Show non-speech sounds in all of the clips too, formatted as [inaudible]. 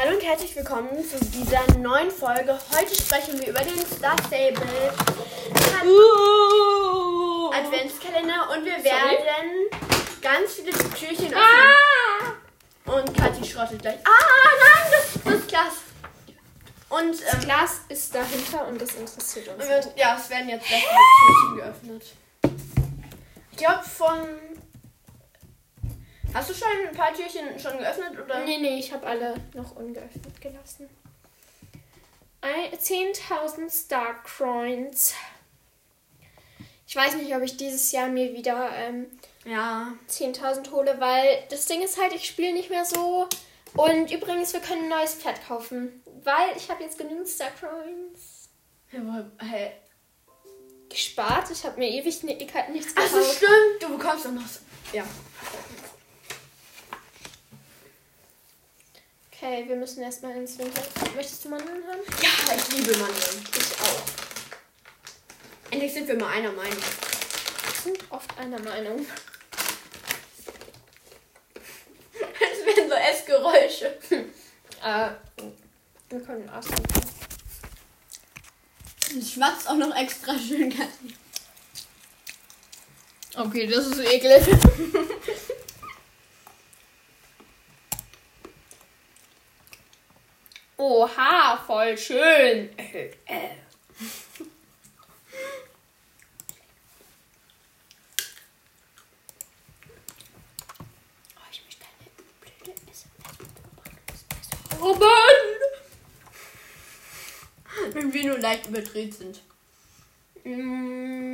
Hallo und herzlich willkommen zu dieser neuen Folge. Heute sprechen wir über den Star Stable Uh. Adventskalender und wir werden ganz viele Türchen öffnen. Ah! Und Kathi schrottet gleich. Ah, nein, das, das Glas. Und Das ähm, Glas ist dahinter und das interessiert uns. wir- ja, es werden jetzt sehr viele Türchen geöffnet. Ich glaube von. Hast du schon ein paar Türchen schon geöffnet oder? Nee, nee, ich habe alle noch ungeöffnet gelassen. Ein- 10.000 Star Coins. Ich weiß nicht, ob ich dieses Jahr mir wieder ähm, Ja. 10.000 hole, weil das Ding ist halt, ich spiele nicht mehr so. Und übrigens, wir können ein neues Pferd kaufen, weil ich habe jetzt genügend Star Coins wo- hey. gespart. Ich habe mir ewig ni- nichts Ach so, gekauft. stimmt. Du bekommst doch noch. so- Ja. Okay, wir müssen erstmal ins Winter. Möchtest du Mandeln haben? Ja, ich liebe Mandeln. Ich auch. Endlich sind wir mal einer Meinung. Wir sind oft einer Meinung. [laughs] Es werden so Essgeräusche. Äh, wir können Asten. Es schmatzt auch noch extra schön, Kathi. Okay, das ist eklig. [laughs] Oha, voll schön. Oh, ich möchte eine blöde Oh Mann! Wenn wir nur leicht überdreht sind. Meine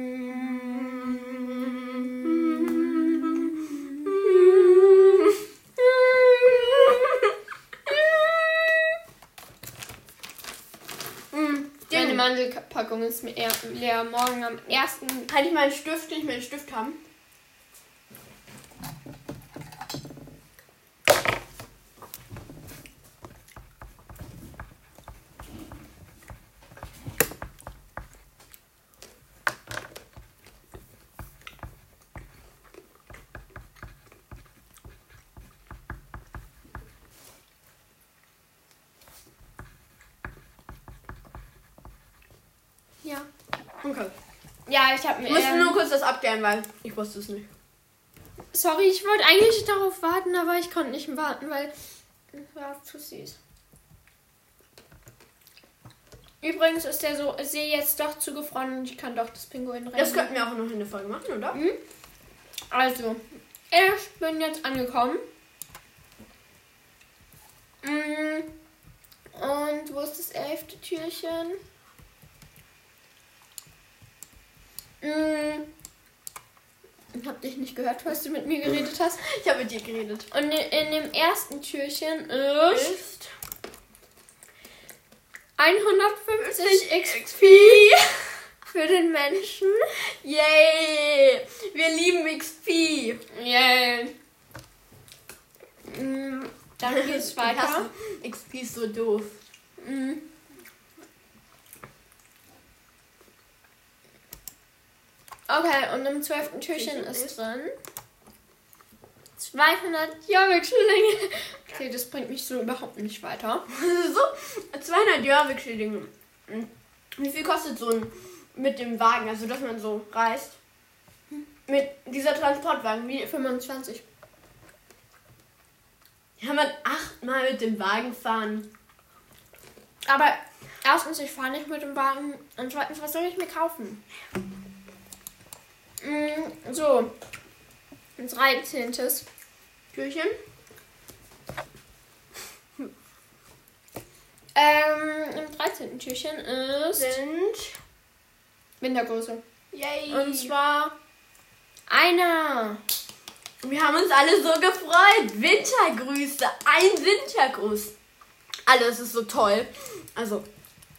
Mandelpackung ist leer. Morgen am ersten. Kann ich mal einen Stift, nicht mehr einen Stift haben? Ja. Okay. Ja, ich habe mir. Ich musste ähm, nur kurz das abklären, weil ich wusste es nicht. Sorry, ich wollte eigentlich darauf warten, aber ich konnte nicht warten, weil es war zu süß. Übrigens ist der so See jetzt doch zugefroren und ich kann doch das Pinguin rennen. Das könnten wir auch noch in der Folge machen, oder? Also, ich bin jetzt angekommen. Mm, Und wo ist das elfte Türchen? Mm, Ich hab dich nicht gehört, als du mit mir geredet hast. Ich habe mit dir geredet. Und in, in dem ersten Türchen ist Ist 150 XP für den Menschen. Yay! Wir lieben XP. Yay. Mm, Dann [laughs] geht's Ich weiter. XP ist so doof. Mm. Okay, und im zwölften Türchen ist ist- drin 200 Jobbik-Schillinge. Okay, das bringt mich so überhaupt nicht weiter. [laughs] so, 200 Jörg-Schillinge. Wie viel kostet so ein mit dem Wagen, also dass man so reist? Mit dieser Transportwagen, wie fünfundzwanzig. kann man achtmal mit dem Wagen fahren? Aber erstens, ich fahre nicht mit dem Wagen. Und zweitens, was soll ich mir kaufen? Mm, so. Ein 13. Türchen? [laughs] Ähm, im 13. Türchen ist Sind. Wintergröße. Yay! Und zwar einer. wir haben uns alle so gefreut. Wintergrüße. Ein Wintergruß. Alles ist so toll. Also,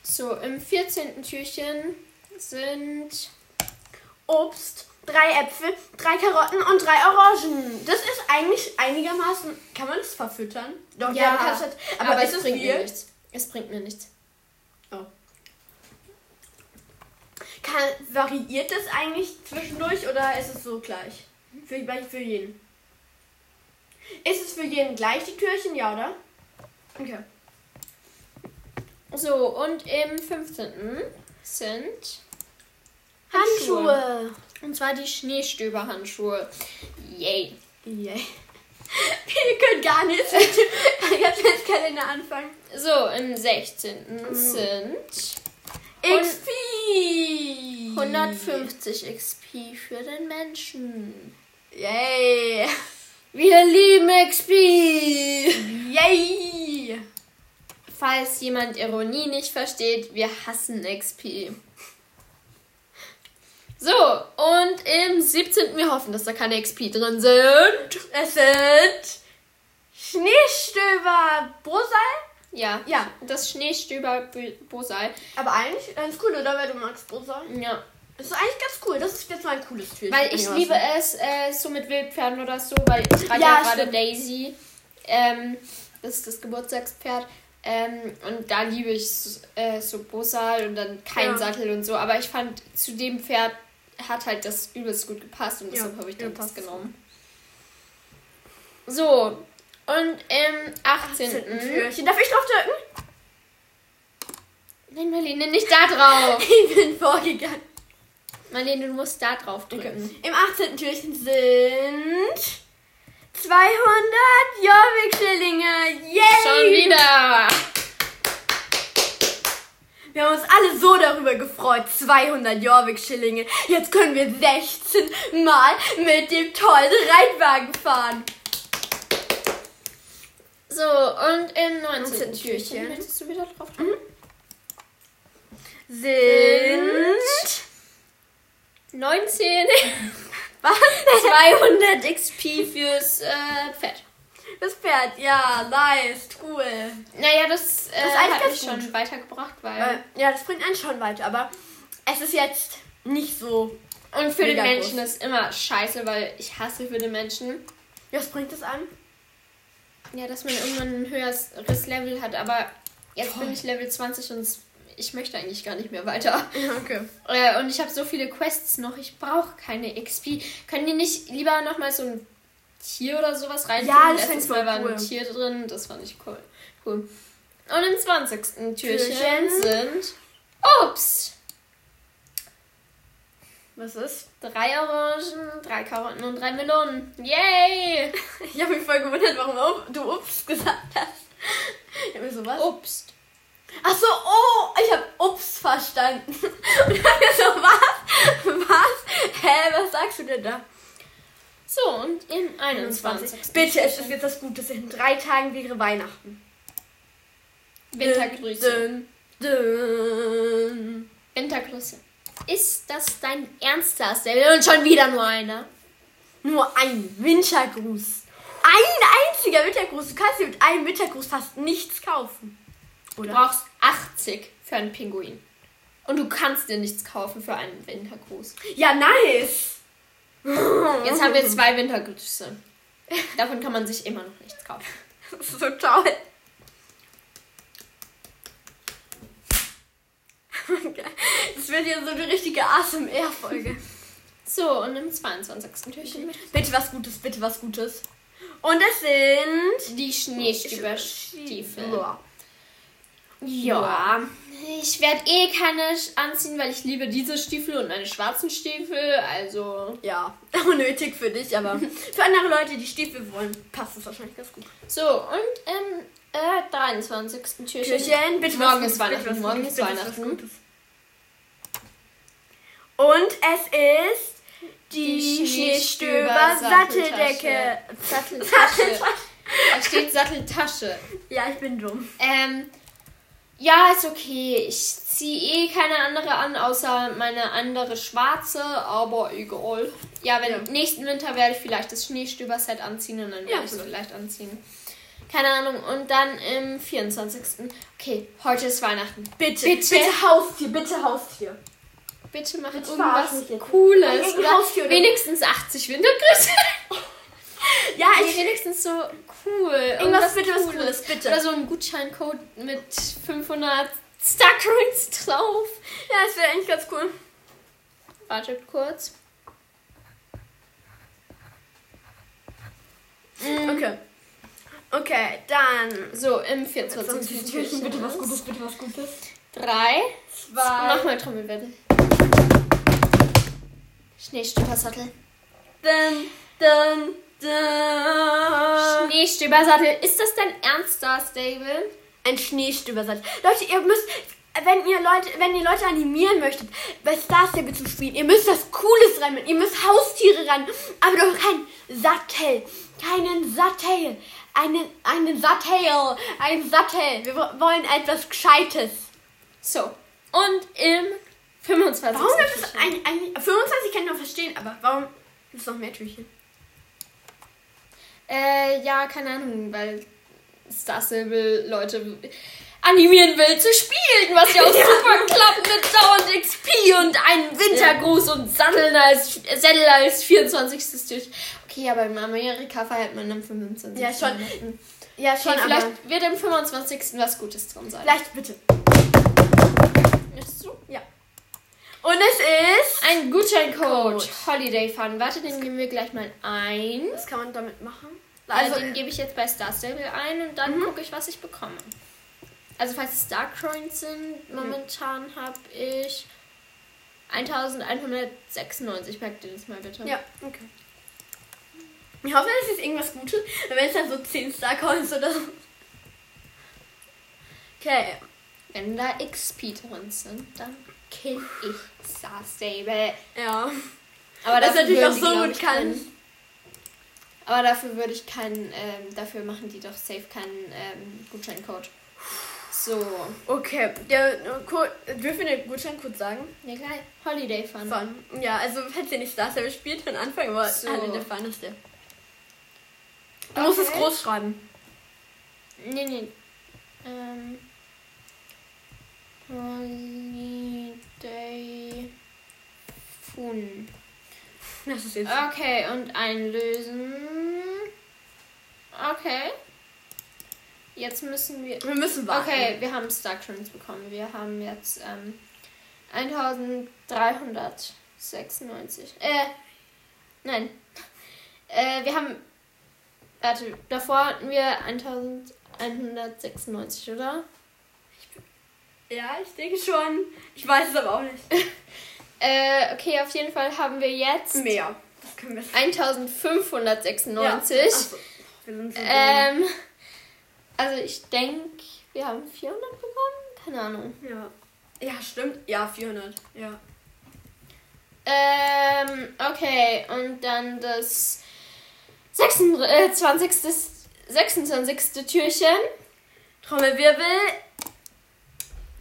So, im 14. Türchen sind Obst, drei Äpfel, drei Karotten und drei Orangen. Das ist eigentlich einigermaßen. Kann man das verfüttern? Doch, Ja, man kann's halt- aber, aber, es bringt mir viel? nichts. Es bringt mir nichts. Oh. Kann, variiert das eigentlich zwischendurch oder ist es so gleich? Für, gleich für jeden. Ist es für jeden gleich, die Türchen, ja, oder? Okay. So, und im 15. sind Handschuhe. Und zwar die Schneestöberhandschuhe. Yay. Yay. [laughs] Ihr könnt gar nichts mit dem Adventskalender anfangen. So, im 16. sind XP. 150 XP für den Menschen. Yay. Wir lieben XP! Yay. Falls jemand Ironie nicht versteht, wir hassen XP. So, und im 17. Wir hoffen, dass da keine XP drin sind. Es sind Schneestöber Brosal. Ja, Ja. das Schneestöber Bosal. Aber eigentlich ganz cool, oder? Weil du magst Brosal. Ja, Das ist eigentlich ganz cool. Das ist jetzt mal ein cooles Türchen. weil ich liebe es äh, so mit Wildpferden oder so, weil ich reite Ja, gerade. Daisy. Ähm, das ist das Geburtstagspferd. Ähm, und da liebe ich so, äh, so Bosal und dann kein Ja. Sattel und so. Aber ich fand, zu dem Pferd hat halt das übelst gut gepasst und Ja, deshalb habe ich dann ja, das genommen. So, und im 18. Türchen. Darf ich drauf drücken? Nein, Marlene, nicht da drauf. [laughs] Ich bin vorgegangen. Marlene, du musst da drauf drücken. Im 18. Türchen sind 200 Jorvik-Schillinge. Yay! Schon wieder. Wir haben uns alle so darüber gefreut. 200 Jorvik-Schillinge. Jetzt können wir 16 Mal mit dem tollen Reitwagen fahren. So, und im 19. 19. Türchen. Möchtest du wieder drauf drücken? Sind... 19. [laughs] Was? [laughs] 200 XP fürs äh, Pferd. Das Pferd. Ja, nice. Cool. Naja, das, äh, Das hat mich schon weitergebracht, weil... Äh, ja, das bringt einen schon weiter. Aber es ist jetzt nicht so... und für den Menschen groß. ist immer scheiße, weil ich hasse für den Menschen. Was bringt es an? Ja, dass man irgendwann ein höheres Level hat, aber jetzt Toll. bin ich Level 20 und ich möchte eigentlich gar nicht mehr weiter. [laughs] Okay. Äh, und ich habe so viele Quests noch, ich brauche keine XP. Können die nicht lieber nochmal so ein Tier oder sowas rein? Ja, das Letztes Mal war cool. ein Tier drin, das fand ich cool. cool. Und im 20. Türchen, Türchen. sind Ups! Was ist? Drei Orangen, drei Karotten und drei Melonen. Yay! [laughs] Ich habe mich voll gewundert, warum du Ups gesagt hast. Ich habe mir so was. Obst. Ach so, oh, ich habe Ups verstanden. [laughs] Und ich hab mir so, was? Was? Hä, was sagst du denn da? So, und im 21. Bitte, es ist jetzt das Gute. In drei Tagen wäre Weihnachten. Wintergrüße. Dün, dün. Wintergrüße. Ist das dein ernster Level? Und schon wieder nur einer. Nur ein Wintergruß. Ein einziger Wintergruß. Du kannst dir mit einem Wintergruß fast nichts kaufen. Du Oder? brauchst 80 für einen Pinguin. Und du kannst dir nichts kaufen für einen Wintergruß. Ja, nice. Jetzt haben wir zwei Wintergrüße. Davon kann man sich immer noch nichts kaufen. Das ist so toll. Das wird hier so eine richtige ASMR-Folge. So, und im 22. Türchen Bitte was Gutes, bitte was Gutes. Und es sind. die Schneestöberstiefel. Ja. Ja, ich werde eh keine anziehen, weil ich liebe diese Stiefel und meine schwarzen Stiefel. Also, Ja, [laughs] unnötig für dich, aber für andere Leute, die Stiefel wollen, passt es wahrscheinlich ganz gut. so, und im äh, 23. Türchen. Türchen, bitte Morgen was ist Weihnachten, bitte was morgen ist Weihnachten. Und es ist die, Die Schneestöber Satteldecke. [laughs] Satteltasche. Da steht Satteltasche. Ja, ich bin dumm. Ähm, ja, ist okay. Ich ziehe eh keine andere an, außer meine andere schwarze, aber egal. Ja, wenn Ja. nächsten Winter werde ich vielleicht das Schneestöber-Set anziehen und dann werde Ja, ich es vielleicht. anziehen. Keine Ahnung. Und dann im 24. Okay, heute ist Weihnachten. Bitte, Bitte? bitte Haustier, bitte Haustier. Bitte mach Jetzt irgendwas. Cooles. Oder Haustier oder- wenigstens 80 Wintergrüße. [laughs] Ja, Nee, ich. wenigstens so cool. Irgendwas bitte was Cooles, bitte. Oder so ein Gutscheincode mit 500 Starcoins drauf. Ja, das wäre eigentlich ganz cool. Wartet kurz. Okay. Okay, dann. So, im 24. Bitte Türchen. bitte was Gutes, bitte was Gutes. Drei. Zwei. Nochmal Trommelwirbel. Schneestöbersattel. Dun, dun, dun. Schneestöbersattel. Ist das dein Ernst, Star Stable? Ein Schneestöbersatz. Leute, ihr müsst, wenn ihr Leute, wenn ihr Leute animieren möchtet, bei Star Stable zu spielen, ihr müsst das Cooles rein, ihr müsst Haustiere rein, aber doch kein Sattel, keinen Sattel, einen, einen Sattel, ein Sattel. Wir wo- wollen etwas Gescheites. So. Und im 25. Warum es Türchen. ein, ein, 25 kann ich noch verstehen, aber warum gibt es noch mehr Türchen? Äh, ja, keine Ahnung, weil Star Stable Leute animieren will zu spielen, was ja auch [laughs] super klappt mit dauernd XP und einem Wintergruß und Satteln als, Sättel als 24. Türchen. Okay, aber in Amerika feiert man am 25. Ja, schon. Ja, schon, Okay, aber vielleicht wird am 25. was Gutes drin sein. vielleicht bitte. Möchtest du? Ja. Und es ist. Ein Gutscheincode. Code. Holiday Fun. Warte, den geben wir gleich mal ein. Was kann man damit machen? Also, Also, den gebe ich jetzt bei Star Stable ein und dann Mhm. gucke ich, was ich bekomme. Also falls es Star Coins sind, momentan habe ich 1196. Merkt ihr das mal bitte? ja, okay. Ich hoffe, es ist irgendwas Gutes. Wenn es dann so 10 Star Coins oder so. Okay. Wenn da XP drin sind, dann kill ich Star Stable. Ja. Aber Das natürlich auch so gut kann. Aber dafür würde ich keinen, ähm, dafür machen die doch safe keinen ähm, Gutscheincode. So, Okay. Der Code, dürfen wir den Gutscheincode sagen? ja gleich. Holiday Fun. Fun. Ja, also falls ihr nicht Star Stable spielt, dann anfangen, aber So. der Fun ist der. Du musst es Okay. groß schreiben. Nee, nee. Ähm. Holiday Fun. Das ist jetzt. Okay, und einlösen. Okay. Jetzt müssen wir. Wir müssen warten. Okay, wir haben Starcrons bekommen. Wir haben jetzt ähm, 1396. Äh, nein. Äh, wir haben. Warte, davor hatten wir 1196, oder? Ja, ich denke schon. Ich weiß es aber auch nicht. [laughs] Äh, okay, auf jeden Fall haben wir jetzt Mehr. Das können wir 1596. Ja. Achso. Wir sind so Ähm, also ich denke, wir haben 400 bekommen? Keine Ahnung. Ja. Ja, stimmt. Ja, 400. Ja. Ähm, okay, und dann das 26. 26. Türchen. Trommelwirbel.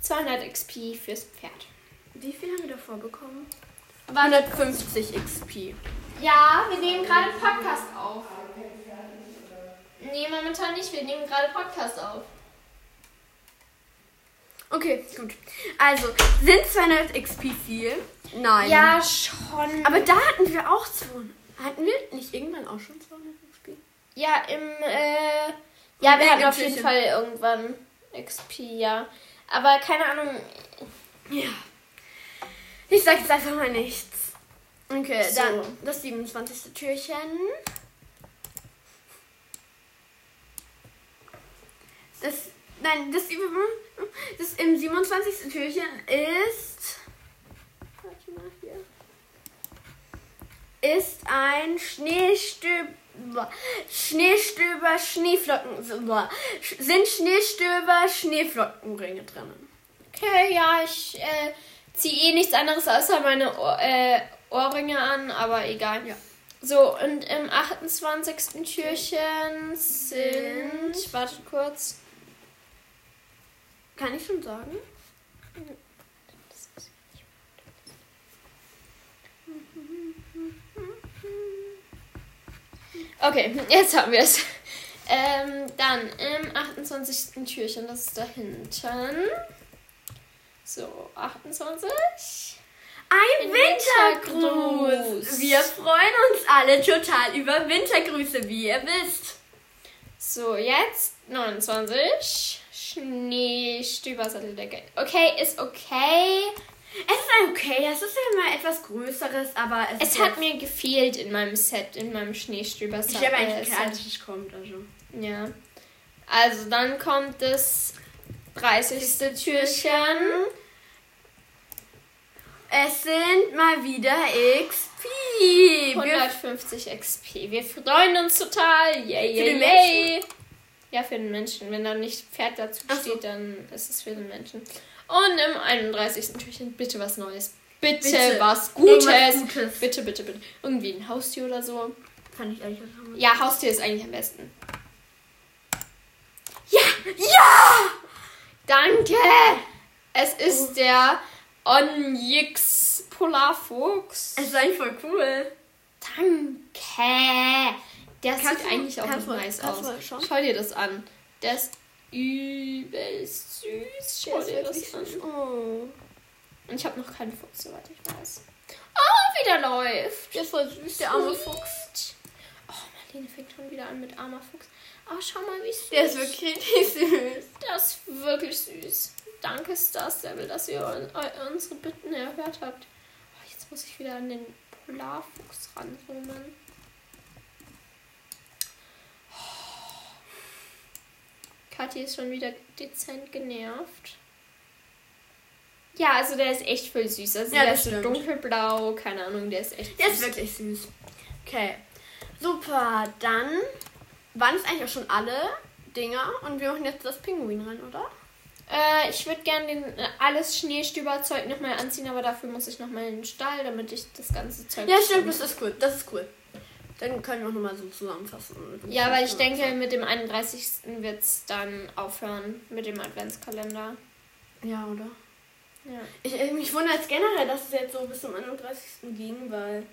200 XP fürs Pferd. Wie viel haben wir davor bekommen? 150 XP. Ja, wir nehmen gerade Podcast auf. Nee, momentan nicht. Wir nehmen gerade Podcast auf. Okay, gut. Also, sind 200 XP viel? Nein. Ja, schon. Aber da hatten wir auch 200. Hatten wir nicht irgendwann auch schon 200 XP? Ja, im, äh, ja, wir hatten auf jeden. Fall irgendwann XP, ja. Aber keine Ahnung. Ja. Ich sag jetzt einfach mal nichts. Okay, So. dann das 27. Türchen. Das, nein, das, das im 27. Türchen ist. Warte mal hier. Ist ein Schneestöber. Schneestöber, Schneeflocken. Sind Schneestöber, Schneeflockenringe drin. Okay, ja, ich äh, ziehe eh nichts anderes außer meine Ohr, äh, Ohrringe an, aber egal. Ja. So, und im 28. Türchen sind. Wartet kurz. Kann ich schon sagen? Okay, [laughs] jetzt haben wir es. Ähm, dann im 28. Türchen, das ist da hinten. So, 28. Ein Wintergruß. Wintergruß. Wir freuen uns alle total über Wintergrüße, wie ihr wisst. So, jetzt 29. Schneestübersatteldecke. Okay, ist okay. Es ist okay, es ist ja mal etwas Größeres, aber es, Es ist hat mir gefehlt in meinem Set, in meinem Ich Schneestübersattel. habe eigentlich äh, es kommt, also. Ja. Also dann kommt das 30. Türchen. Es sind mal wieder XP. Wir 150 XP. Wir freuen uns total. Yay, Für yay, den yay. Ja, für den Menschen. Wenn da nicht Pferd dazu Ach so. steht, dann ist es für den Menschen. Und im 31. Türchen bitte was Neues. Bitte, Bitte. was Gutes. Gutes. Bitte, bitte, bitte. Irgendwie ein Haustier oder so. Fand ich ehrlich gesagt. hammer. Ja, Haustier ist eigentlich am besten. Ja! Ja! Danke! Es ist der Onyx Polarfuchs. Es ist eigentlich voll cool. Danke! Der Kannst sieht du- eigentlich auch noch nice aus. Schau dir das an. Der ist übelst süß. Schau dir das an. Oh. Und ich habe noch keinen Fuchs, soweit ich weiß. Oh, wieder läuft. Der ist voll süß, der arme Fuchs. Oh, Marlene fängt schon wieder an mit armer Fuchs. Oh, schau mal, wie süß. Der ist wirklich [laughs] süß. Der ist wirklich süß. Danke, Star Stable, dass ihr unsere Bitten erhört habt. Oh, jetzt muss ich wieder an den Polarfuchs ranzoomen. Kathi ist schon wieder dezent genervt. Ja, also der ist echt voll süß. Also Ja, der das ist so stimmt. dunkelblau, keine Ahnung, der ist echt Der süß. ist wirklich süß. Okay. Super, dann waren es eigentlich auch schon alle Dinger und wir machen jetzt das Pinguin rein, oder? Äh, ich würde gerne den äh, alles Schneestüberzeug nochmal anziehen, aber dafür muss ich nochmal in den Stall, damit ich das ganze Zeug. Ja, stimmt, das ist cool. Das ist cool. Dann können wir auch nochmal so zusammenfassen. Ja, weil ich denke, mit dem 31. wird es dann aufhören mit dem Adventskalender. Ja, oder? Ja. Ich, ich mich wundert es generell, dass es jetzt so bis zum 31. ging, weil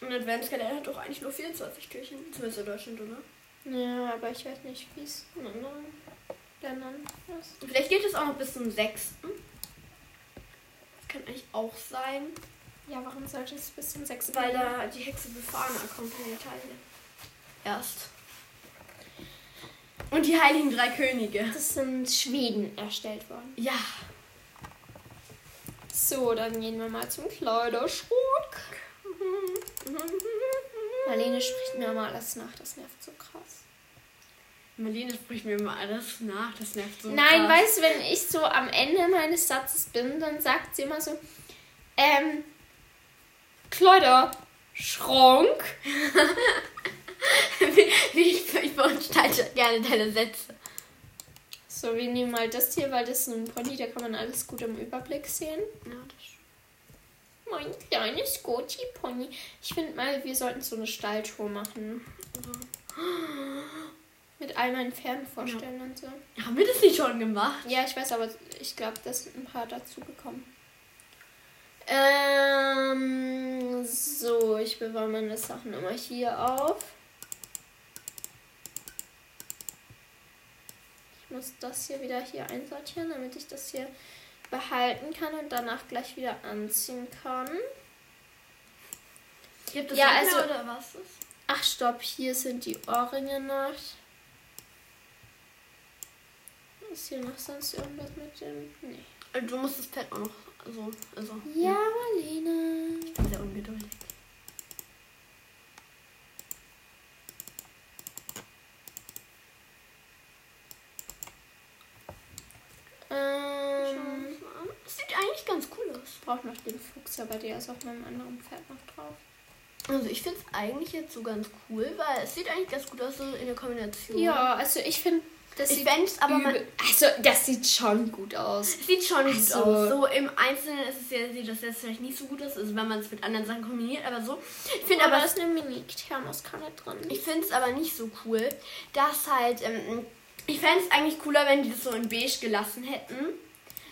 ein Adventskalender hat doch eigentlich nur 24 Türchen. Zumindest in Deutschland, oder? ja, aber ich weiß nicht, wie es in anderen Ländern ist. Vielleicht geht es auch noch bis zum 6. Das kann eigentlich auch sein, Ja, warum sollte es bis zum 6. weil da die Hexe Befana kommt in Italien. Erst. Und die Heiligen Drei Könige. Das ist in Schweden erstellt worden. Ja. So, dann gehen wir mal zum Kleiderschrank. Marlene spricht mir mal alles nach, das nervt so krass. Marlene spricht mir immer alles nach, das nervt so. Nein, krass. weißt du, wenn ich so am Ende meines Satzes bin, dann sagt sie immer so, ähm, Kleiderschrank. [laughs] ich, ich veranstalte gerne deine Sätze. So, wir nehmen mal das hier, weil das ist ein Pony, da kann man alles gut im Überblick sehen. Ja, das Mein kleines Goti-Pony. Ich finde mal, wir sollten so eine Stalltour machen. Mit all meinen Pferden vorstellen und so. Haben wir das nicht schon gemacht? Ja, ich weiß, aber ich glaube, da sind ein paar dazugekommen. Ähm, so, ich bewahre meine Sachen immer hier auf. Ich muss das hier wieder hier einsortieren, damit ich das hier behalten kann und danach gleich wieder anziehen kann. Gibt es Ja, also- mehr oder was ist? Ach, stopp, hier sind die Ohrringe noch. Ist hier noch sonst irgendwas mit dem? Nee. Also, Du musst das Pad auch noch so, also. Ja, Marlene. Ich bin sehr ungeduldig. Ähm, Das sieht eigentlich ganz cool aus. ich brauche noch den Fuchs, aber der ist auf meinem anderen Pferd noch drauf. Also ich finde es eigentlich jetzt so ganz cool, weil es sieht eigentlich ganz gut aus so in der Kombination. Ja, also ich finde, das Ich sieht fände aber man, Also, das sieht schon gut aus. sieht schon gut Also- aus. So im Einzelnen ist es ja, sieht das jetzt vielleicht nicht so gut aus, also wenn man es mit anderen Sachen kombiniert, aber so. Ich finde aber aber, da ist eine Mini-Thermoskanne drin. ich finde es aber nicht so cool, dass halt, ähm, ich fände es eigentlich cooler, wenn die das so in beige gelassen hätten.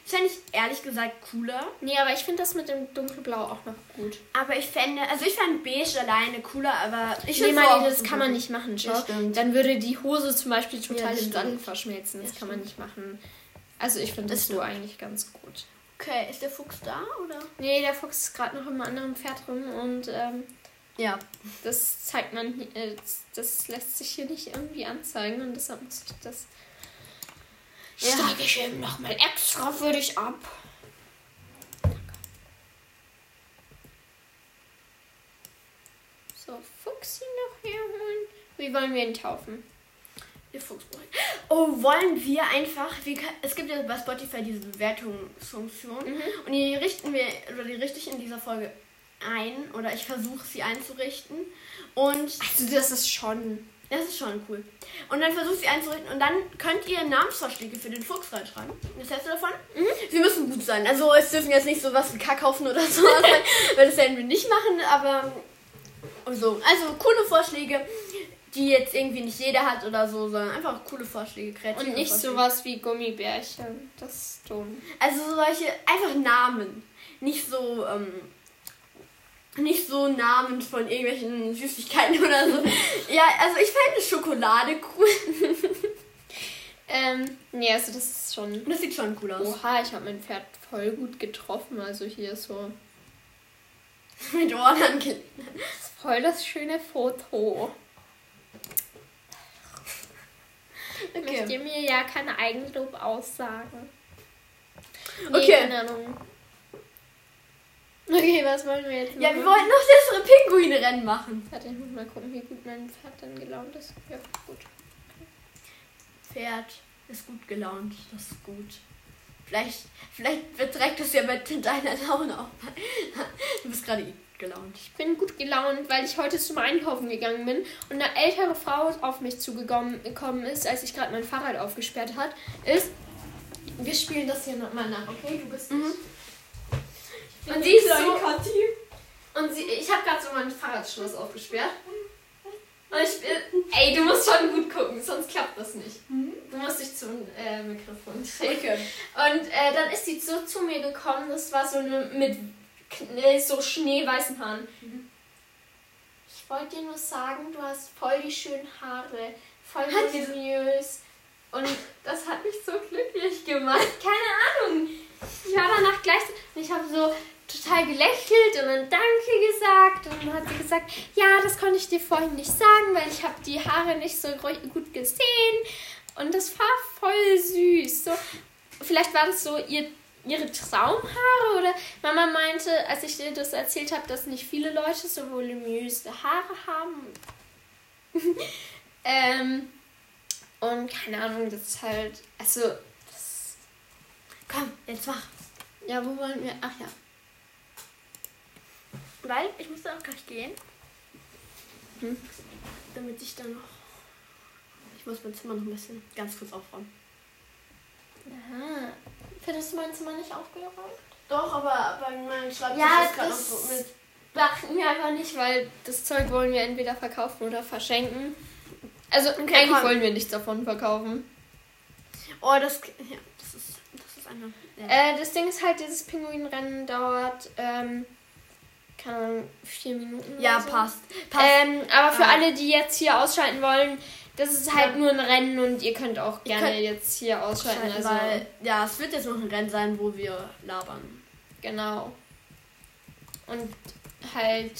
Das fände ich ehrlich gesagt cooler. Nee, aber ich finde das mit dem dunkelblau auch noch gut. Aber ich fände, also ich fände beige alleine cooler, aber ich Nee, finde Marlene, auch das kann man nicht machen, schau. Das. Dann würde die Hose zum Beispiel Ja, total das im Sattel stimmt. verschmelzen. Das Ja, kann man nicht machen. Also ich finde Das das so eigentlich ganz gut. Okay, ist der Fuchs da oder? Nee, der Fuchs ist gerade noch im anderen Pferd drin und ähm, Ja. das zeigt man, äh, das lässt sich hier nicht irgendwie anzeigen und deshalb muss ich das. Ja. Steige ich eben nochmal extra für dich ab. So, Fuchsi noch herholen. Wie wollen wir ihn taufen? Der Fuchsbräu. Oh, wollen wir einfach. Wir, es gibt ja bei Spotify diese Bewertungsfunktion. Und die richten wir, oder die richte ich in dieser Folge ein. Oder ich versuche sie einzurichten. Und Also das ist schon. Das ist schon cool. Und dann versucht sie einzurichten und dann könnt ihr Namensvorschläge für den Fuchs reinschreiben. Was hältst du davon? Sie müssen gut sein. Also es dürfen jetzt nicht so was wie Kackhaufen oder so [laughs] sein, weil das werden wir nicht machen, aber so. Also coole Vorschläge, die jetzt irgendwie nicht jeder hat oder so, sondern einfach coole Vorschläge, kreative Und nicht Vorschläge. sowas wie Gummibärchen. Das ist dumm. Also solche, einfach Namen. Nicht so, ähm, nicht so Namen von irgendwelchen Süßigkeiten [laughs] oder so. ja, also ich fände Schokolade cool. [laughs] Ähm, nee, also das ist schon. Das sieht schon cool aus. Oha, ich habe mein Pferd voll gut getroffen. Also hier ist so. [laughs] Mit Ohren angelegt. Voll das schöne Foto. Ich Okay. möchte mir ja keine Eigenlob aussagen. Okay. keine Ahnung. Okay, was wollen wir jetzt Ja, machen? wir wollten noch das Pinguinrennen machen. Warte, ich muss mal gucken, wie gut mein Pferd dann gelaunt ist. Ja, gut. Pferd ist gut gelaunt. Das ist gut. Vielleicht, vielleicht beträgt es ja mit [laughs] deiner Laune auch mal. [laughs] Du bist gerade gelaunt. Ich bin gut gelaunt, weil ich heute zum Einkaufen gegangen bin und eine ältere Frau auf mich zugekommen gekommen ist, als ich gerade mein Fahrrad aufgesperrt hat, ist. Wir spielen das hier nochmal nach, okay? Du bist. Mhm. Und sie ist so. Und sie, ich habe gerade so mein Fahrradschloss aufgesperrt. Und ich bin. Ey, du musst schon gut gucken, sonst klappt das nicht. Du musst dich zum äh, Mikrofon drehen. Okay. Und äh, dann ist sie so zu mir gekommen, das war so eine mit kn- so schneeweißen Haaren. Ich wollte dir nur sagen, du hast voll die schönen Haare, voll voluminös. Und das hat mich so glücklich gemacht. Keine Ahnung. Ich war danach gleich ich habe so total gelächelt und dann Danke gesagt. Und dann hat sie gesagt, ja, das konnte ich dir vorhin nicht sagen, weil ich habe die Haare nicht so gut gesehen. Und das war voll süß. So, vielleicht war das so ihr, ihre Traumhaare oder Mama meinte, als ich dir das erzählt habe, dass nicht viele Leute so voluminöse Haare haben. [laughs] ähm, und keine Ahnung, das ist halt, also, das, Komm, jetzt mach. ja, wo wollen wir? Ach ja. Weil ich muss da auch gleich gehen. Hm. Damit ich dann noch. Ich muss mein Zimmer noch ein bisschen ganz kurz aufräumen. Aha. Findest du mein Zimmer nicht aufgeräumt? Doch, aber bei meinem Schreibtisch Ja, ist gerade noch das- so mit. Dachten wir einfach nicht, weil das Zeug wollen wir entweder verkaufen oder verschenken. Also eigentlich komm. wollen wir nichts davon verkaufen. Oh, das. Ja, das ist. Das ist eine. Ja. Äh, das Ding ist halt, dieses Pinguinrennen dauert, ähm, keine Ahnung, vier Minuten. ja, so. passt. Passt. Ähm, aber für alle, die jetzt hier ausschalten wollen, das ist halt Ja. nur ein Rennen und ihr könnt auch gerne könnt jetzt hier ausschalten. Also, weil, ja, es wird jetzt noch ein Rennen sein, wo wir labern. genau. Und halt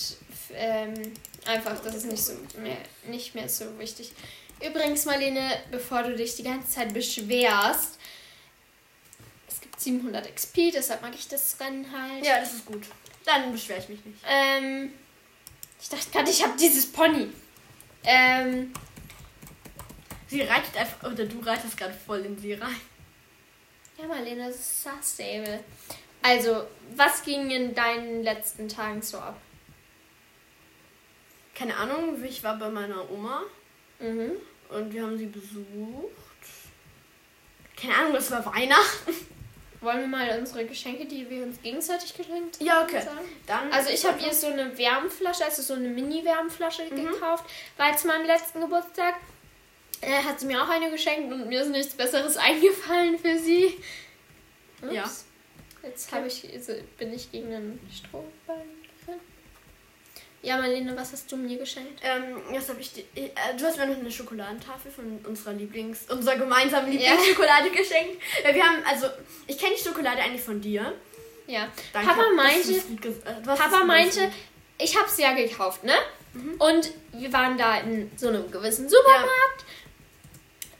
ähm, einfach, das ist nicht so mehr, nicht mehr so wichtig. Übrigens, Marlene, bevor du dich die ganze Zeit beschwerst, es gibt 700 XP, deshalb mag ich das Rennen halt. Ja, das ist gut. Dann beschwere ich mich nicht. Ähm, ich dachte gerade, ich habe dieses Pony. Ähm, Sie reitet einfach, oder du reitest gerade voll in sie rein. ja, Marlene, das ist Stable. Also, was ging in deinen letzten Tagen so ab? Keine Ahnung, ich war bei meiner Oma Mhm. und wir haben sie besucht. Keine Ahnung, das war Weihnachten. Wollen wir mal unsere Geschenke, die wir uns gegenseitig geschenkt Ja, okay. sagen? Dann, Also ich habe ihr so eine Wärmflasche, also so eine Mini-Wärmflasche Mhm. gekauft, weil zu meinem letzten Geburtstag äh, hat sie mir auch eine geschenkt und mir ist nichts Besseres [laughs] eingefallen für sie. Ups. Ja. Jetzt habe ich, also bin ich gegen einen Strohballen. Ja, Marlene, was hast du mir geschenkt? Ähm, was habe ich dir, äh, Du hast mir noch eine Schokoladentafel von unserer Lieblings, unserer gemeinsamen Lieblingsschokolade geschenkt. Weil wir haben, also, ich kenne die Schokolade eigentlich von dir. Ja. Danke, Papa meinte, äh, Papa meinte, ich habe es ja gekauft, ne? Mhm. Und wir waren da in so einem gewissen Supermarkt.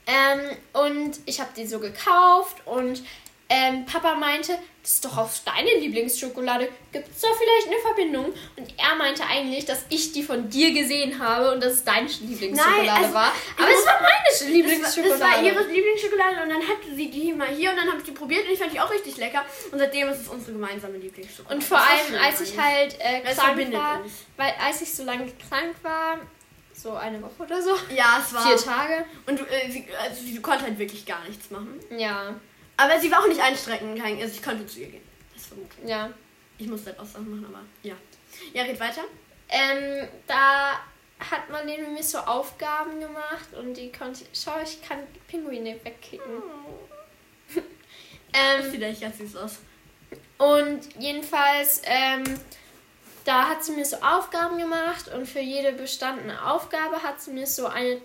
Ähm, und ich habe die so gekauft und ähm, Papa meinte, das ist doch auf deine Lieblingsschokolade. Gibt es da vielleicht eine Verbindung? Und er meinte eigentlich, dass ich die von dir gesehen habe und dass es deine Lieblingsschokolade Nein, also, war. Aber es war meine Lieblingsschokolade. Das war ihre Lieblingsschokolade und dann hatte sie die mal hier und dann habe ich die probiert und ich fand die auch richtig lecker. Und seitdem ist es unsere gemeinsame Lieblingsschokolade. Und vor war allem, als ich halt äh, krank war, uns. weil als ich so lange krank war, so eine Woche oder so, Ja, es war. vier Tage, Und du, äh, sie, also sie konnte halt wirklich gar nichts machen. ja, Aber sie war auch nicht kein- Also ich konnte zu ihr gehen. Das war gut. ja. Ich musste halt auch Sachen machen, aber ja. Ja, red weiter. Ähm, da hat man mit mir so Aufgaben gemacht und die konnte schau, ich kann Pinguine wegkicken. Das [laughs] Ähm, sieht echt ganz süß aus. und jedenfalls, ähm, da hat sie mir so Aufgaben gemacht und für jede bestandene Aufgabe hat sie mir so eine,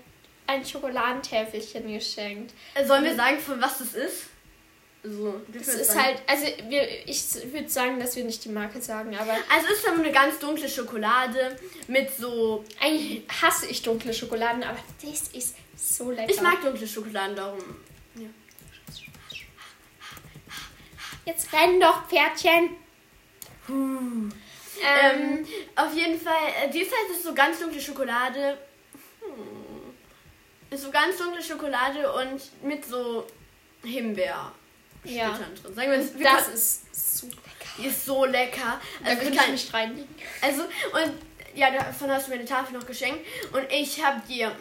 ein Schokoladentäfelchen geschenkt. Äh, Sollen wir sagen, von was das ist? So, Es ist halt, also wir, ich würde sagen, dass wir nicht die Marke sagen, aber Also es ist dann eine ganz dunkle Schokolade mit so. eigentlich hasse ich dunkle Schokoladen, aber das ist so lecker. Ich mag dunkle Schokoladen darum. Ja. Jetzt renn doch, Pferdchen. Ähm, Ähm, auf jeden Fall, äh, die ist halt so ganz dunkle Schokolade. Hm. Ist so ganz dunkle Schokolade und mit so Himbeer. Ja. drin. Sagen wir, das können- ist so lecker. die ist so lecker. Da Also, könnte ich ich kann, nicht reinlegen. also und ja, davon hast du mir eine Tafel noch geschenkt und ich habe dir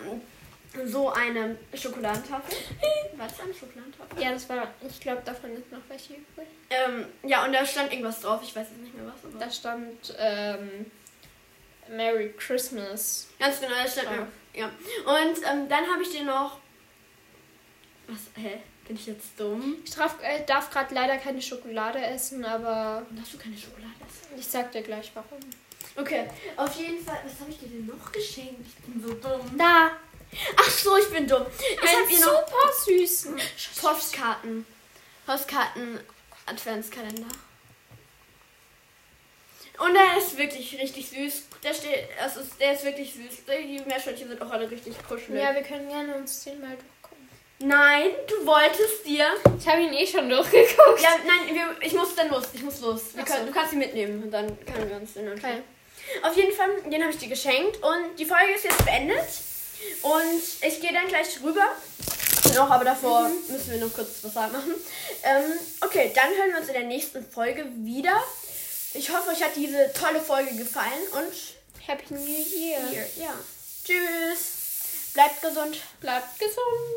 so eine Schokoladentafel. [laughs] War das eine Schokoladentafel? Ja, das war, ich glaube, davon ist noch welche übrig. Ähm, ja, und da stand irgendwas drauf. Ich weiß jetzt nicht mehr was. Aber Da stand ähm, Merry Christmas. Ganz genau, das stand mir. Ja. Und ähm, dann habe ich dir noch. Was? Hä? Bin ich jetzt dumm? Ich darf, äh, darf gerade leider keine Schokolade essen, aber Warum darfst du keine Schokolade essen? ich sag dir gleich warum. Okay, auf jeden Fall. Was habe ich dir denn noch geschenkt? Ich bin so dumm. Da, Ach so, ich bin dumm. Ich habe ihr noch super süßen. Postkarten. Postkarten Adventskalender. Und der ist wirklich richtig süß. Der steht, ist, der ist wirklich süß. Die Meerschweinchen sind auch alle richtig kuschelig. Ja, wir können gerne uns den mal. Nein, du wolltest dir. Ich habe ihn eh schon durchgeguckt. Ja, nein, wir, ich muss dann los. Ich muss los. Ach können, so. du kannst ihn mitnehmen und dann können wir uns den anschauen. Okay. Auf jeden Fall, den habe ich dir geschenkt und die Folge ist jetzt beendet. Und ich gehe dann gleich rüber. Noch, aber davor müssen wir noch kurz was machen. Ähm, okay, dann hören wir uns in der nächsten Folge wieder. Ich hoffe, euch hat diese tolle Folge gefallen und Happy New Year. hier, ja. Tschüss. Bleibt gesund. Bleibt gesund.